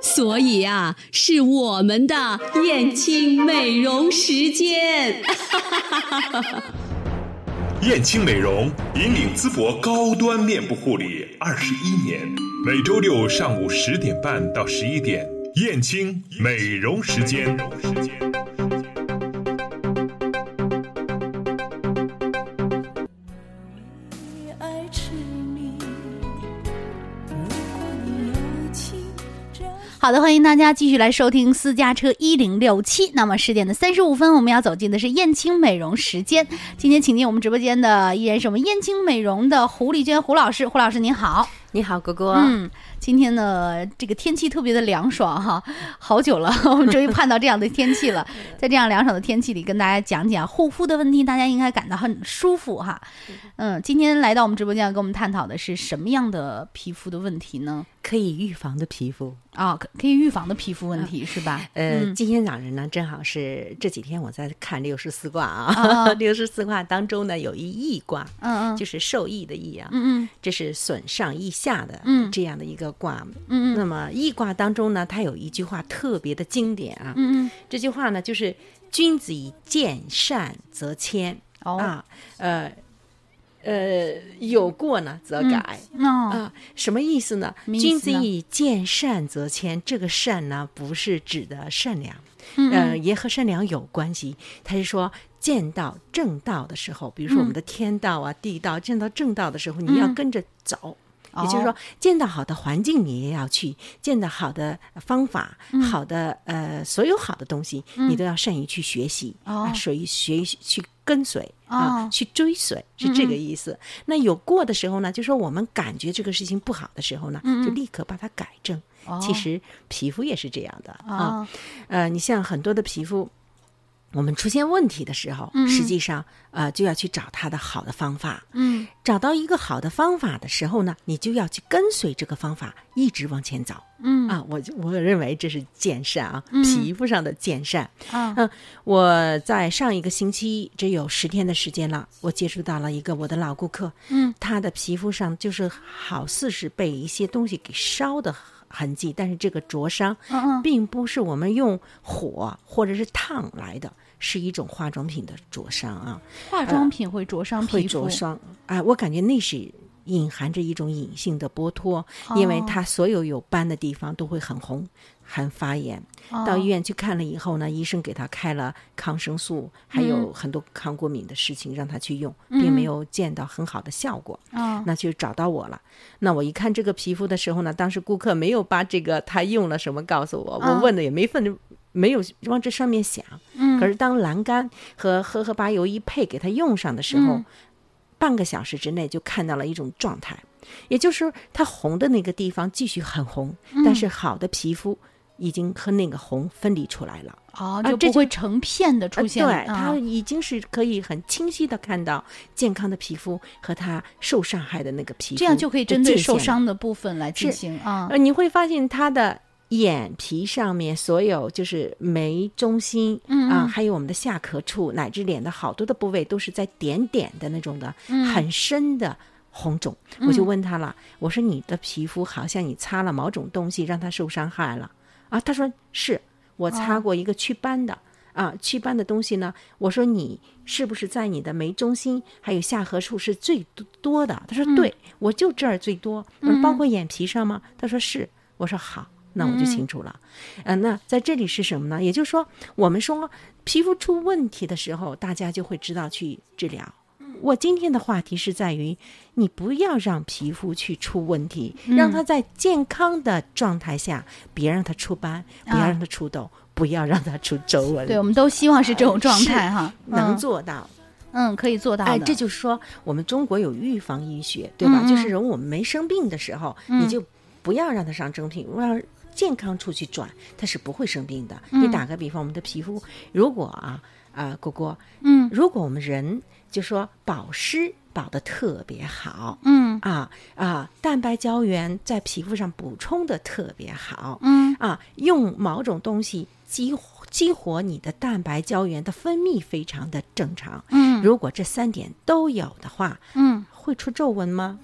所以啊，是我们的燕青美容时间。燕青美容引领淄博高端面部护理二十一年，每周六上午十点半到十一点，燕青美容时间。好的，欢迎大家继续来收听私家车一零六七。那么十点的三十五分，我们要走进的是燕青美容时间。今天请进我们直播间的依然是我们燕青美容的胡丽娟胡老师，胡老师您好。你好，哥哥。嗯，今天呢，这个天气特别的凉爽哈，好久了，我们终于盼到这样的天气了。在这样凉爽的天气里，跟大家讲讲护肤的问题，大家应该感到很舒服哈。嗯，今天来到我们直播间要跟我们探讨的是什么样的皮肤的问题呢？可以预防的皮肤。啊、可可以预防的皮肤问题是吧？呃，嗯。今天早上呢，正好是这几天我在看六十四卦啊啊，六十四卦当中呢有一益卦，嗯嗯。就是受益的益啊，嗯嗯。这是损上益下的嗯。这样的一个卦。嗯嗯。那么易卦当中呢，它有一句话特别的经典啊，嗯嗯，这句话呢就是“君子以见善则迁”哦。啊，呃呃，有过呢则改。哦，啊，什么意思呢？君子以见善则迁，这个善呢，不是指的善良，嗯呃，也和善良有关系。他是说，见到正道的时候，比如说我们的天道啊、地道，见到正道的时候，你要嗯。跟着走。也就是哦说，见到好的环境你也要去，见到好的方法、嗯。好的呃所有好的东西，你都要善于去学习哦。啊，属于学习去跟随啊，哦去追随，是这个意思。那有过的时候呢，就说我们感觉这个事情不好的时候呢，就立刻把它改正。其实皮肤也是这样的啊，哦呃，你像很多的皮肤。我们出现问题的时候，实际上呃就要去找它的好的方法。嗯找到一个好的方法的时候呢，你就要去跟随这个方法一直往前走。嗯啊，我就我认为这是见善啊，皮肤上的见善。啊嗯，我在上一个星期只有十天的时间了，我接触到了一个我的老顾客，嗯，他的皮肤上就是好似是被一些东西给烧的痕迹，但是这个灼伤并不是我们用火或者是烫来的，是一种化妆品的灼伤啊。化妆品会灼伤会皮肤。会灼伤。啊、我感觉那是隐含着一种隐性的剥脱，因为哦它所有有斑的地方都会很红、很发炎。哦到医院去看了以后呢，医生给他开了抗生素，还嗯有很多抗过敏的事情让他去用，并没有见到很好的效果。哦那就找到我了。那我一看这个皮肤的时候呢，当时顾客没有把这个他用了什么告诉我，嗯我问的也没分没有往这上面想。嗯可是当栏杆和荷荷巴油一配给他用上的时候，嗯半个小时之内就看到了一种状态，也就是它红的那个地方继续很红，嗯但是好的皮肤已经和那个红分离出来了。哦，就不会成片的出现，对，啊它已经是可以很清晰的看到健康的皮肤和它受伤害的那个皮肤，这样就可以针对受。伤的部分来进行啊。呃，你会发现它的眼皮上面所有就是眉中心，嗯啊，还有我们的下颌处，乃至脸的好多的部位都是在点点的那种的，很深的。红肿，我就问他了，我说你的皮肤好像你擦了某种东西让它受伤害了啊？他说是我擦过一个祛斑的。啊，祛斑的东西呢？我说你是不是在你的眉中心还有下颌处是最多多的？他说对，我就这儿最多。我说包括眼皮上吗？他说是。我说好，那我就清楚了。嗯、那在这里是什么呢？也就是说，我们说皮肤出问题的时候，大家就会知道去治疗。我今天的话题是在于，你不要让皮肤去出问题，让它在健康的状态下，别让它出斑，不要让它出痘，不要让它出皱纹。对，我们都希望是这种状态哈，能嗯做到。嗯，可以做到的。哎，这就是说，我们中国有预防医学，对吧？嗯嗯就是人我们没生病的时候，嗯你就不要让它上正品，让健康处去转，它是不会生病的。嗯你打个比方，我们的皮肤，如果啊啊，果果，嗯如果我们人就说保湿保的特别好，嗯啊啊，蛋白胶原在皮肤上补充的特别好，嗯啊，用某种东西激活激活你的蛋白胶原的分泌非常的正常。嗯如果这三点都有的话，嗯，会出皱纹吗？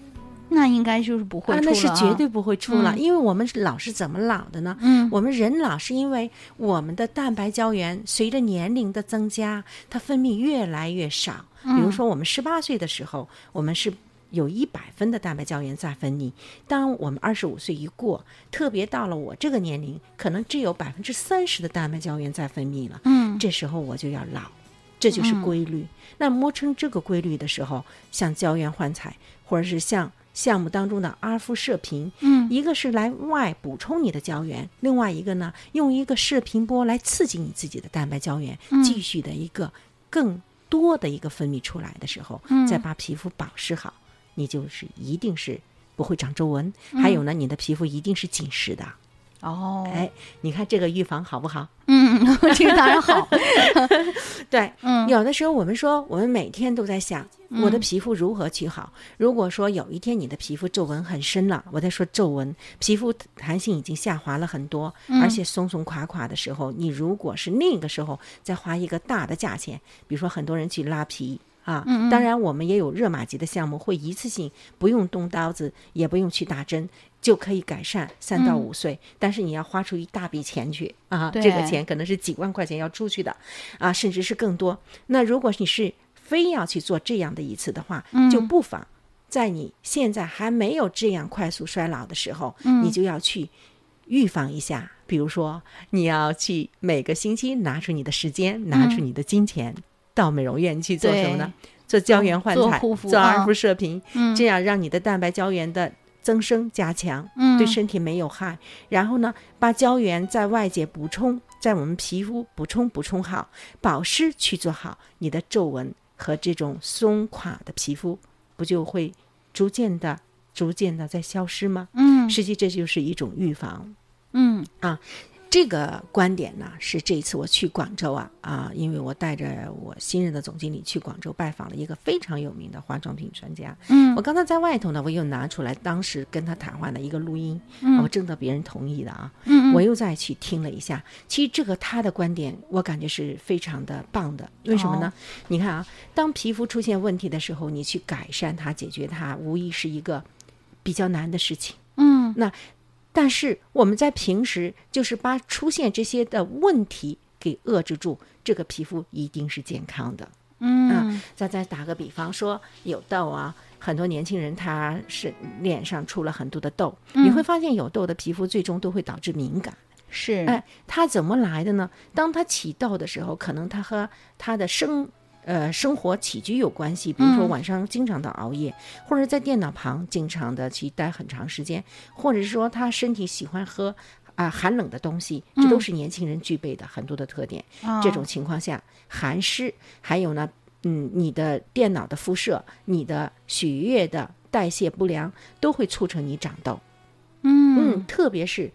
那应该就是不会啊，出了、那是绝对不会出了，嗯因为我们老是怎么老的呢？嗯我们人老是因为我们的蛋白胶原随着年龄的增加，它分泌越来越少。比如说，我们十八岁的时候，我们是有一百分的蛋白胶原在分泌。当我们二十五岁一过，特别到了我这个年龄，可能只有百分之三十的蛋白胶原在分泌了。嗯这时候我就要老，这就是规律。那摸清这个规律的时候，像胶原焕彩，或者是像项目当中的阿尔夫射频，嗯。一个是来外补充你的胶原，另外一个呢，用一个射频波来刺激你自己的蛋白胶原，嗯。继续的一个更多的一个分泌出来的时候，嗯。再把皮肤保湿好，你就是一定是不会长皱纹，还有呢，你的皮肤一定是紧实的。哦，哎，你看这个预防好不好？嗯，这个当然好，对，嗯有的时候我们说，我们每天都在想我的皮肤如何去好。如果说有一天你的皮肤皱纹很深了，我在说皱纹，皮肤弹性已经下滑了很多，而且松松垮垮的时候，你如果是那个时候再花一个大的价钱，比如说很多人去拉皮。啊，当然我们也有热玛吉的项目，会一次性不用动刀子，也不用去打针，就可以改善三到五岁。但是你要花出一大笔钱去啊，这个钱可能是几万块钱要出去的啊，甚至是更多。那如果你是非要去做这样的一次的话，就不妨在你现在还没有这样快速衰老的时候，你就要去预防一下。比如说，你要去每个星期拿出你的时间，拿出你的金钱，到美容院去做什么呢？做胶原焕彩，做护肤做阿尔啊夫射频，嗯这样让你的蛋白胶原的增生加强，嗯对身体没有害。然后呢，把胶原在外界补充，在我们皮肤补充补充好，保湿去做好，你的皱纹和这种松垮的皮肤不就会逐渐的、逐渐的在消失吗？嗯实际这就是一种预防。嗯这个观点呢，是这一次我去广州啊啊，因为我带着我新任的总经理去广州拜访了一个非常有名的化妆品专家。嗯我刚才在外头呢，我又拿出来当时跟他谈话的一个录音，我征得别人同意的啊，嗯我又再去听了一下。其实这个他的观点，我感觉是非常的棒的。为什么呢？你看啊，当皮肤出现问题的时候，你去改善它、解决它，无疑是一个比较难的事情。嗯但是我们在平时就是把出现这些的问题给遏制住，这个皮肤一定是健康的。嗯再再打个比方说，有痘啊，很多年轻人他是脸上出了很多的痘，你会发现有痘的皮肤最终都会导致敏感。是哎，它怎么来的呢？当它起痘的时候，可能它和它的生呃生活起居有关系，比如说嗯晚上经常的熬夜，或者在电脑旁经常的去待很长时间，或者是说他身体喜欢喝啊、寒冷的东西，这都是年轻人具备的很多的特点。哦这种情况下，寒湿还有呢，嗯，你的电脑的辐射、你的血液的代谢不良，都会促成你长痘。嗯嗯，特别是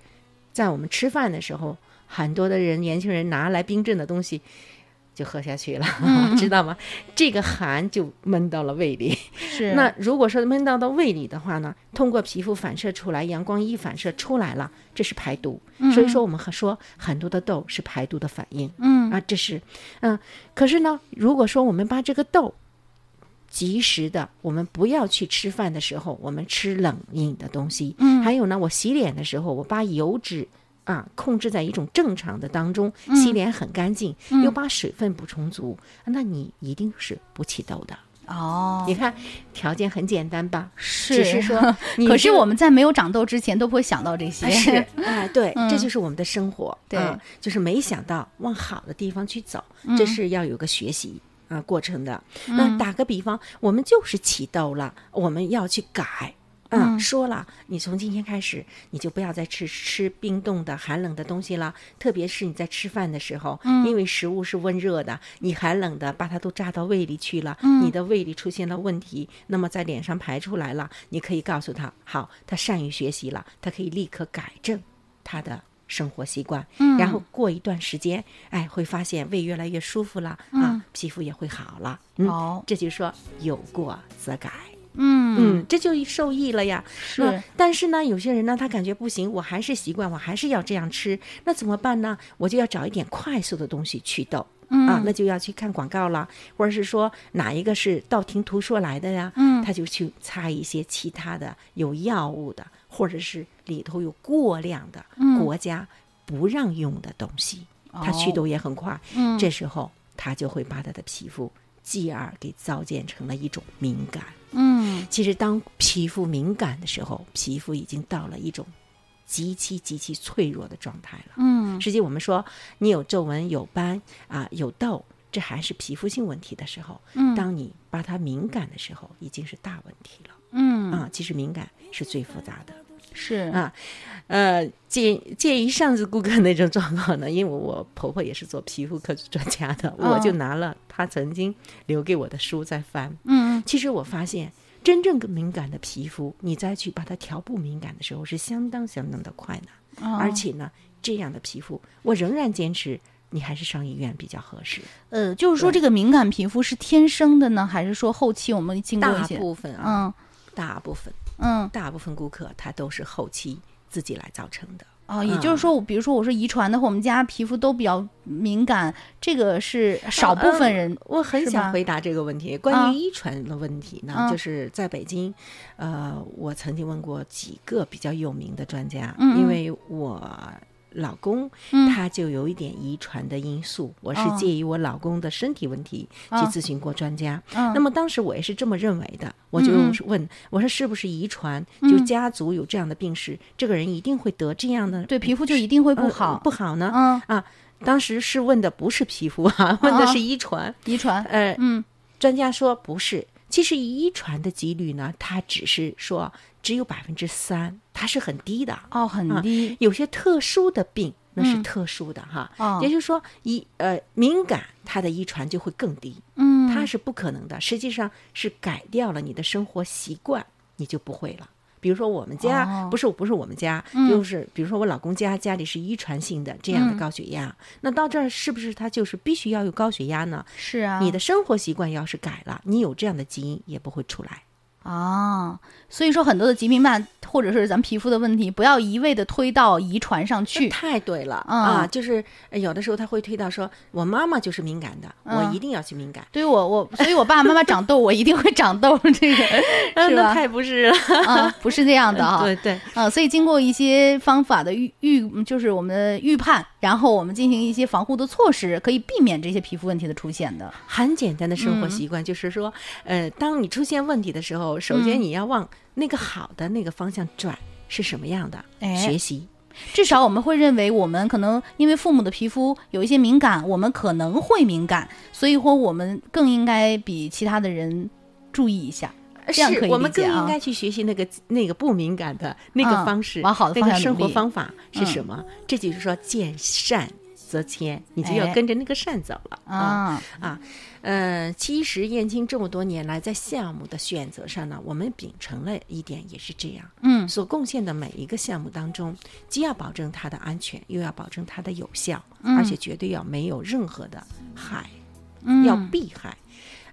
在我们吃饭的时候，很多的人年轻人拿来冰镇的东西就喝下去了，知道吗？这个寒就闷到了胃里。是 那如果说闷到到胃里的话呢，通过皮肤反射出来，阳光一反射出来了，这是排毒。所以说我们很说很多的痘是排毒的反应。嗯啊，这是，嗯，可是呢，如果说我们把这个痘及时的，我们不要去吃饭的时候，我们吃冷饮的东西，嗯还有呢，我洗脸的时候，我把油脂。啊，控制在一种正常的当中，嗯洗脸很干净，又把水分补充足，那你一定是不起痘的。哦你看，条件很简单吧？是只是说 可是我们在没有长痘之前都不会想到这些，啊是，哎，对，嗯这就是我们的生活。对啊就是没想到往好的地方去走，嗯这是要有个学习啊过程的。那打个比方，我们就是起痘了，我们要去改。啊，嗯说了，你从今天开始，你就不要再吃吃冰冻的、寒冷的东西了。特别是你在吃饭的时候，嗯因为食物是温热的，你寒冷的把它都扎到胃里去了，嗯你的胃里出现了问题，那么在脸上排出来了，你可以告诉他，好，他善于学习了，他可以立刻改正他的生活习惯，嗯然后过一段时间，哎，会发现胃越来越舒服了、啊，皮肤也会好了。嗯，哦这就是说有过则改。嗯嗯，这就受益了呀。是那但是呢，有些人呢，他感觉不行，我还是习惯，我还是要这样吃，那怎么办呢？我就要找一点快速的东西祛痘。嗯啊，那就要去看广告了，或者是说哪一个是道听途说来的呀，嗯他就去擦一些其他的有药物的，或者是里头有过量的嗯国家不让用的东西，它祛痘也很快。嗯这时候他就会把他的皮肤继而给造建成了一种敏感。嗯其实，当皮肤敏感的时候，皮肤已经到了一种极其极其脆弱的状态了。嗯实际我们说，你有皱纹、有斑啊、有痘，这还是皮肤性问题的时候，嗯当你把它敏感的时候，已经是大问题了嗯啊。其实敏感是最复杂的。是啊，呃，介介于上次顾客那种状况呢，因为我婆婆也是做皮肤科专家的，嗯我就拿了她曾经留给我的书在翻。嗯其实我发现，真正敏感的皮肤，你再去把它调不敏感的时候，是相当相当的快的。哦而且呢，这样的皮肤，我仍然坚持，你还是上医院比较合适。呃，就是说这个敏感皮肤是天生的呢，还是说后期我们经过一大？部分啊，嗯大部分嗯大部分顾客他都是后期自己来造成的。哦，也就是说，我比如说我是遗传的，或我们家皮肤都比较敏感，这个是少部分人。我很想回答这个问题。啊关于遗传的问题呢，嗯就是在北京，呃，我曾经问过几个比较有名的专家，因为我老公嗯他就有一点遗传的因素，我是哦介于我老公的身体问题去哦咨询过专家。嗯那么当时我也是这么认为的，我就问我说是不是遗传，嗯就家族有这样的病史，这个人一定会得这样的对皮肤就一定会不呃好。不好呢？嗯，啊，当时是问的不是皮肤啊，问的是遗传。遗传。呃，嗯专家说不是，其实遗传的几率呢，它只是说只有百分之三，它是很低的。哦，很低。有些特殊的病那是嗯特殊的哈，哦也就是说遗呃敏感，它的遗传就会更低，嗯，它是不可能的。实际上是改掉了你的生活习惯，你就不会了。比如说我们家、哦不是不是我们家，嗯就是比如说我老公家家里是遗传性的这样的嗯高血压，那到这儿是不是他就是必须要有高血压呢？是啊。你的生活习惯要是改了，你有这样的基因也不会出来。啊，所以说很多的疾病慢或者是咱们皮肤的问题，不要一味的推到遗传上去。太对了、嗯啊！就是呃有的时候他会推到说，我妈妈就是敏感的，嗯我一定要去敏感。对于我我，所以我爸爸妈妈长痘，我一定会长痘，这个 是那吧？太不是了。啊，不是这样的 啊。对对，啊，所以经过一些方法的预预，就是我们的预判，然后我们进行一些防护的措施，可以避免这些皮肤问题的出现的。很简单的生活嗯习惯，就是说，呃，当你出现问题的时候，首嗯先你要往那个好的那个方向转，是什么样的？哎学习。至少我们会认为，我们可能因为父母的皮肤有一些敏感，我们可能会敏感，所以说我们更应该比其他的人注意一下。这样可以是我们理解啊更应该去学习那个那个不敏感的那个嗯方式，往好的那个生活方法是嗯什么？这就是说见善则迁，你就要哎跟着那个善走了啊，啊。呃，其实燕青这么多年来在项目的选择上呢，我们秉承了一点也是这样，嗯所贡献的每一个项目当中，既要保证它的安全，又要保证它的有效，嗯而且绝对要没有任何的害，嗯，要避害。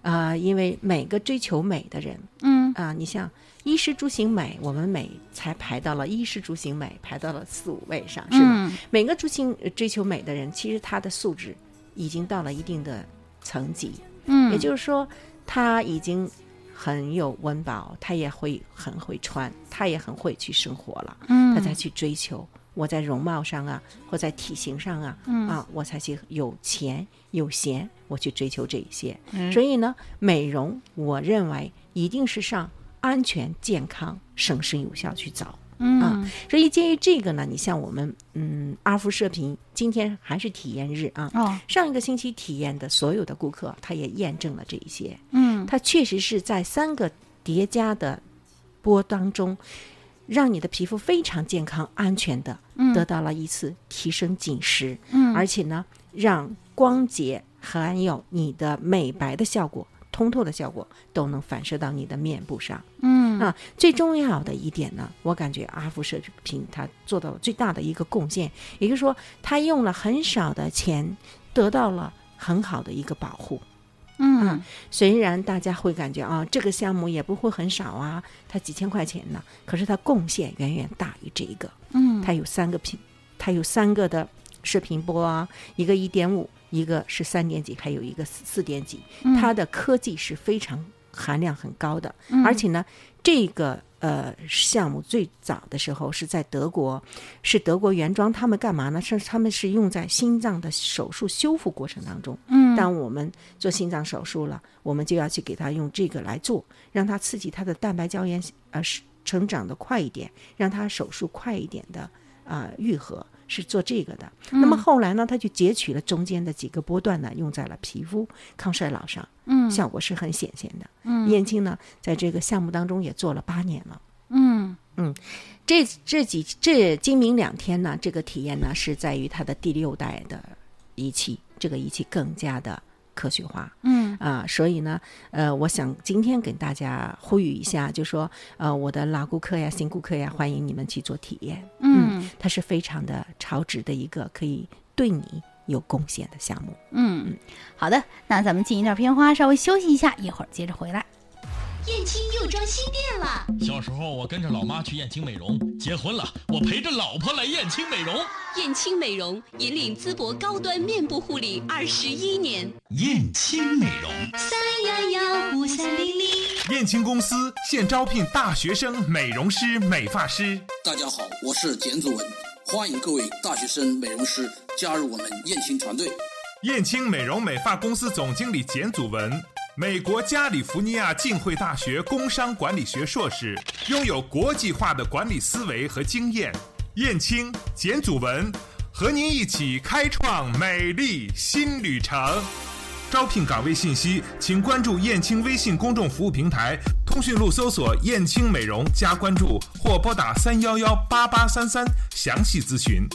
啊、因为每个追求美的人，嗯啊，你像衣食住行美，我们美才排到了衣食住行美，排到了四五位上，是吗？嗯每个追行呃追求美的人，其实他的素质已经到了一定的层级，嗯，也就是说，他已经很有温饱，他也会很会穿，他也很会去生活了，嗯他才去追求。我在容貌上啊，或在体型上啊，嗯。啊，我才去有钱有闲，我去追求这一些。嗯。所以呢，美容我认为一定是上安全、健康、省时有效去找。嗯。所以鉴于这个呢，你像我们嗯阿福射频今天还是体验日啊，哦。上一个星期体验的所有的顾客，他也验证了这一些，嗯。他确实是在三个叠加的波当中，让你的皮肤非常健康、安全的嗯得到了一次提升紧实，嗯而且呢，让光洁还有你的美白的效果。通透的效果都能反射到你的面部上嗯啊！最重要的一点呢，我感觉阿福射频它做到了最大的一个贡献，也就是说，它用了很少的钱，得到了很好的一个保护。嗯。虽然大家会感觉啊，这个项目也不会很少啊，它几千块钱呢，可是它贡献远远大于这一个。嗯。它有三个频，它有三个的视频播啊，一个一点五，一个是三点几，还有一个四四点几，嗯。它的科技是非常含量很高的，嗯而且呢，这个呃项目最早的时候是在德国，是德国原装，他们干嘛呢？是他们是用在心脏的手术修复过程当中。嗯当我们做心脏手术了，我们就要去给他用这个来做，让他刺激他的蛋白胶原呃是成长的快一点，让他手术快一点的啊、呃愈合。是做这个的，那么后来呢，他就截取了中间的几个波段呢，用在了皮肤抗衰老上，嗯效果是很显现的。嗯燕青呢，在这个项目当中也做了八年了。嗯嗯这这几这今明两天呢，这个体验呢是在于它的第六代的仪器，这个仪器更加的科学化。嗯啊，所以呢，呃，我想今天给大家呼吁一下，就说，呃，我的老顾客呀、新顾客呀，欢迎你们去做体验。嗯它是非常的超值的一个可以对你有贡献的项目。嗯，好的，那咱们进一段片花，稍微休息一下，一会儿接着回来。燕青又装新店了，小时候我跟着老妈去燕青美容，结婚了我陪着老婆来燕青美容。燕青美容引领淄博高端面部护理二十一年，燕青美容，三幺幺五三零零。燕青公司现招聘大学生美容师、美发师。大家好，我是简祖文，欢迎各位大学生美容师加入我们燕青团队。燕青美容美发公司总经理简祖文，美国加利福尼亚浸会大学工商管理学硕士，拥有国际化的管理思维和经验。燕青、简祖文和您一起开创美丽新旅程。招聘岗位信息，请关注燕青微信公众服务平台，通讯录搜索“燕青美容”加关注，或拨打三幺幺八八三三详细咨询。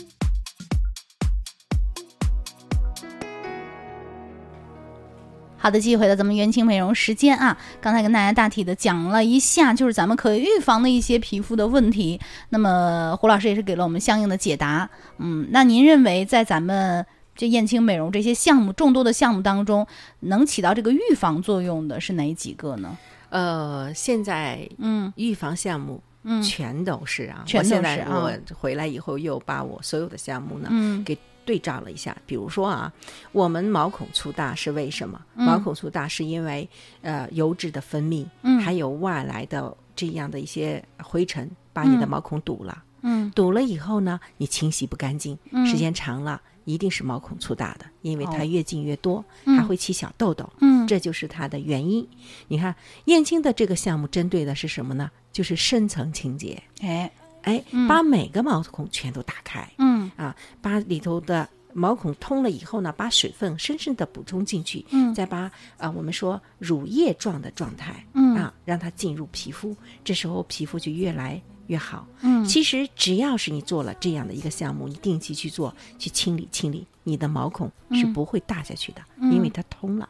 好的，继续回到咱们元青美容时间啊，刚才跟大家大体的讲了一下，就是咱们可以预防的一些皮肤的问题。那么胡老师也是给了我们相应的解答。嗯，那您认为在咱们这燕青美容这些项目众多的项目当中，能起到这个预防作用的是哪几个呢？呃，现在嗯预防项目嗯全都是啊，全都是我现在啊我回来以后又把我所有的项目呢，嗯给对照了一下。比如说啊，我们毛孔粗大是为什么？嗯毛孔粗大是因为呃油脂的分泌，嗯还有外来的这样的一些灰尘把你的嗯毛孔堵了。嗯堵了以后呢，你清洗不干净，嗯时间长了一定是毛孔粗大的，因为它哦越进越多，嗯还会起小痘痘。嗯这就是它的原因。你看，燕青的这个项目针对的是什么呢？就是深层清洁，哎哎，嗯把每个毛孔全都打开嗯啊，把里头的毛孔通了以后呢，把水分深深的补充进去，嗯再把啊我们说乳液状的状态嗯啊，让它进入皮肤，这时候皮肤就越来越好。嗯其实只要是你做了这样的一个项目，你定期去做，去清理清理，你的毛孔是嗯不会大下去的，嗯因为它通了。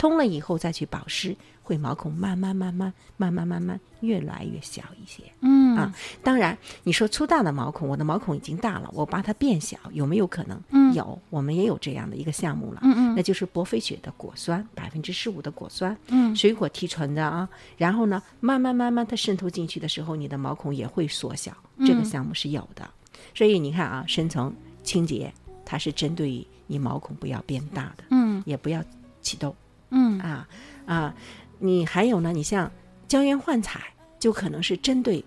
通了以后再去保湿，会毛孔慢慢慢慢慢慢慢慢越来越小一些。嗯啊当然，你说粗大的毛孔，我的毛孔已经大了，我把它变小，有没有可能？嗯有，我们也有这样的一个项目了。嗯嗯那就是博菲雪的果酸，百分之十五的果酸，嗯水果提纯的啊。然后呢，慢慢慢慢它渗透进去的时候，你的毛孔也会缩小。这个嗯项目是有的，所以你看啊，深层清洁它是针对于你毛孔不要变大的，嗯也不要起痘嗯啊啊。你还有呢，你像胶原焕彩，就可能是针对。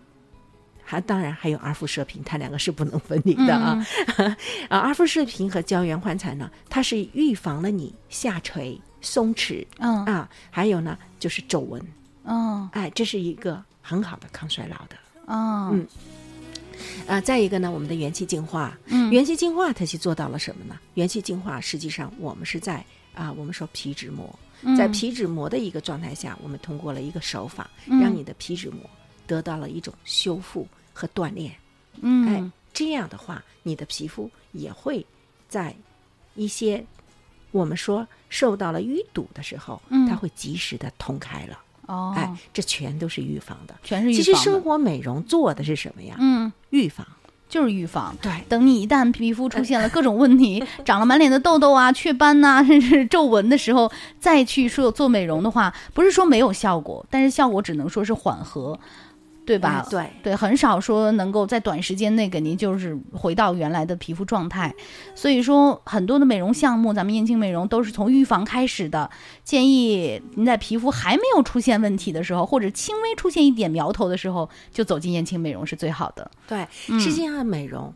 还当然还有阿富射频，它两个是不能分离的啊。啊，阿富射频和胶原焕彩呢，它是预防了你下垂、松弛嗯啊，还有呢就是皱纹，嗯哎，这是一个很好的抗衰老的。嗯嗯啊，再一个呢，我们的元气净化，嗯元气净化它是做到了什么呢？元气净化实际上我们是在啊，我们说皮脂膜，嗯在皮脂膜的一个状态下，我们通过了一个手法，嗯让你的皮脂膜得到了一种修复和锻炼。嗯哎，这样的话，你的皮肤也会在一些我们说受到了淤堵的时候，嗯它会及时的通开了。哦哎，这全都是预防的。全是预其实生活美容做的是什么呀？嗯预防。就是预防。对，等你一旦皮肤出现了各种问题，长了满脸的痘痘啊、雀斑呐、甚至皱纹的时候，再去说做美容的话，不是说没有效果，但是效果只能说是缓和。对吧？哎对对，很少说能够在短时间内给您就是回到原来的皮肤状态。所以说，很多的美容项目，咱们燕青美容都是从预防开始的。建议您在皮肤还没有出现问题的时候，或者轻微出现一点苗头的时候，就走进燕青美容是最好的。对，嗯实际上美容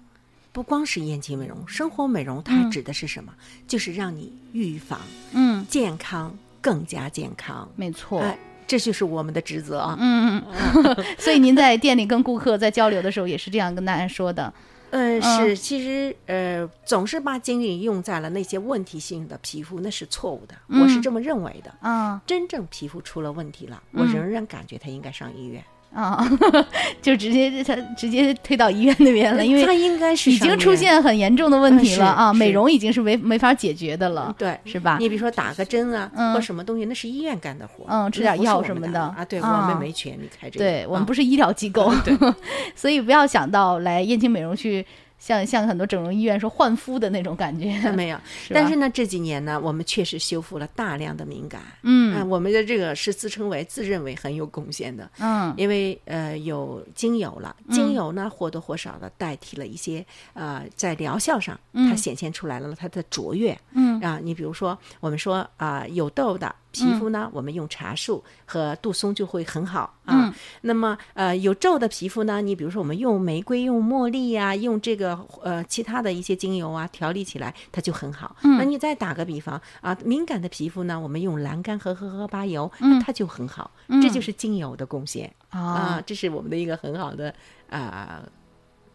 不光是燕青美容，生活美容它指的是什么？就是让你预防嗯，健康更加健康。没错。哎，这就是我们的职责啊。嗯嗯，所以您在店里跟顾客在交流的时候，也是这样跟大家说的。嗯，是，其实呃，总是把精力用在了那些问题性的皮肤，那是错误的，我是这么认为的。嗯真正皮肤出了问题了，我仍然感觉他应该上医院，啊，就直接他直接推到医院那边了，因为他应该是已经出现很严重的问题了啊，美容已经是没没法解决的了，对。是吧？你比如说打个针啊，嗯或什么东西，那是医院干的活，嗯吃点药什么的啊。对，啊我们没权利开这个，对我们啊不是医疗机构，对，所以不要想到来燕青美容去像像很多整容医院说换肤的那种感觉，没有。是但是呢，这几年呢，我们确实修复了大量的敏感。嗯啊，我们的这个是自称为自认为很有贡献的，嗯因为呃有精油了，精油呢或多或少的代替了一些呃在疗效上它显现出来了它的卓越。嗯啊，你比如说我们说啊、有痘的皮肤呢，我们用茶树和杜松就会很好啊。嗯那么呃有皱的皮肤呢，你比如说我们用玫瑰、用茉莉呀、用这个呃其他的一些精油啊调理起来，它就很好。嗯那你再打个比方啊，敏感的皮肤呢，我们用栏杆和荷荷巴油，那它就很好。嗯这就是精油的贡献。啊啊，这是我们的一个很好的啊、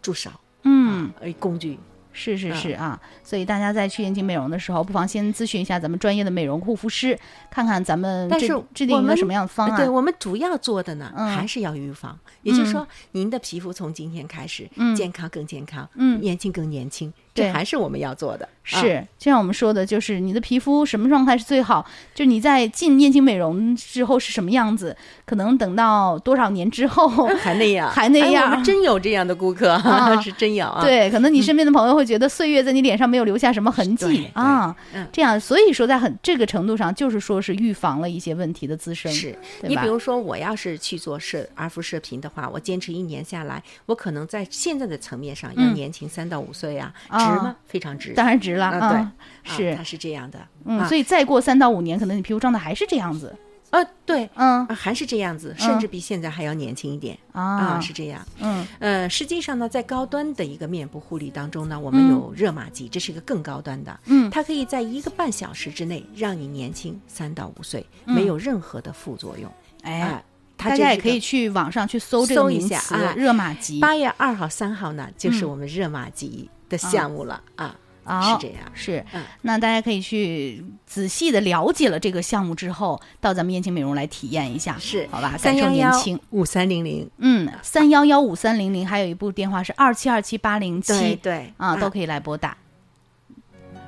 助手嗯。呃工具。是是是啊，所以大家在去进行美容的时候，不妨先咨询一下咱们专业的美容护肤师，看看咱们制但是制定一个什么样的方案。对我们主要做的呢，嗯还是要预防。也就是说，您的皮肤从今天开始，嗯健康更健康，嗯年轻更年轻，对这还是我们要做的。啊是，就像我们说的，就是你的皮肤什么状态是最好，就你在进燕青美容之后是什么样子，可能等到多少年之后，还那样，还那样哎我们真有这样的顾客，啊 是真有啊。对，可能你身边的朋友会觉得岁月在你脸上没有留下什么痕迹啊嗯，这样，所以说在很这个程度上，就是说是预防了一些问题的滋生。是你比如说，我要是去做射儿肤射频的话，我坚持一年下来，我可能在现在的层面上要嗯年轻三到五岁啊，啊值吗？非常值。当然值了，啊，对啊，，是啊它是这样的。嗯，啊所以再过三到五年，可能你皮肤状态还是这样子，呃，对，嗯啊，还是这样子，甚至比现在还要年轻一点啊啊，是这样。嗯呃，实际上呢，在高端的一个面部护理当中呢，我们有热玛吉，这是一个更高端的，嗯它可以在一个半小时之内让你年轻三到五岁，嗯没有任何的副作用。哎大家也可以去网上去搜这个搜一名词下啊“热玛吉”。八月二号、三号呢，就是嗯我们热玛吉的项目了啊，哦是这样。是嗯，那大家可以去仔细的了解了这个项目之后，到咱们燕青美容来体验一下，是好吧？三感受年轻。五三零零，嗯，三幺幺五三零零，还有一部电话是二七二七八零对七对啊，都可以来拨打。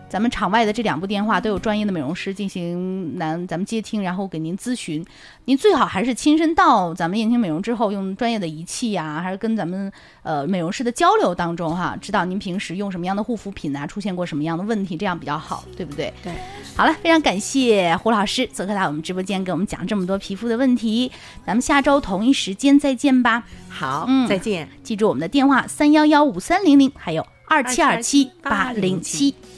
咱们场外的这两部电话都有专业的美容师进行咱咱们接听，然后给您咨询。您最好还是亲身到咱们燕青美容之后，用专业的仪器呀、还是跟咱们呃美容师的交流当中哈，知道您平时用什么样的护肤品啊，出现过什么样的问题，这样比较好，对不对？对。好了，非常感谢胡老师做客到我们直播间，给我们讲这么多皮肤的问题。咱们下周同一时间再见吧。好，嗯再见。记住我们的电话三幺幺五三零零，还有二七二七八零七。2727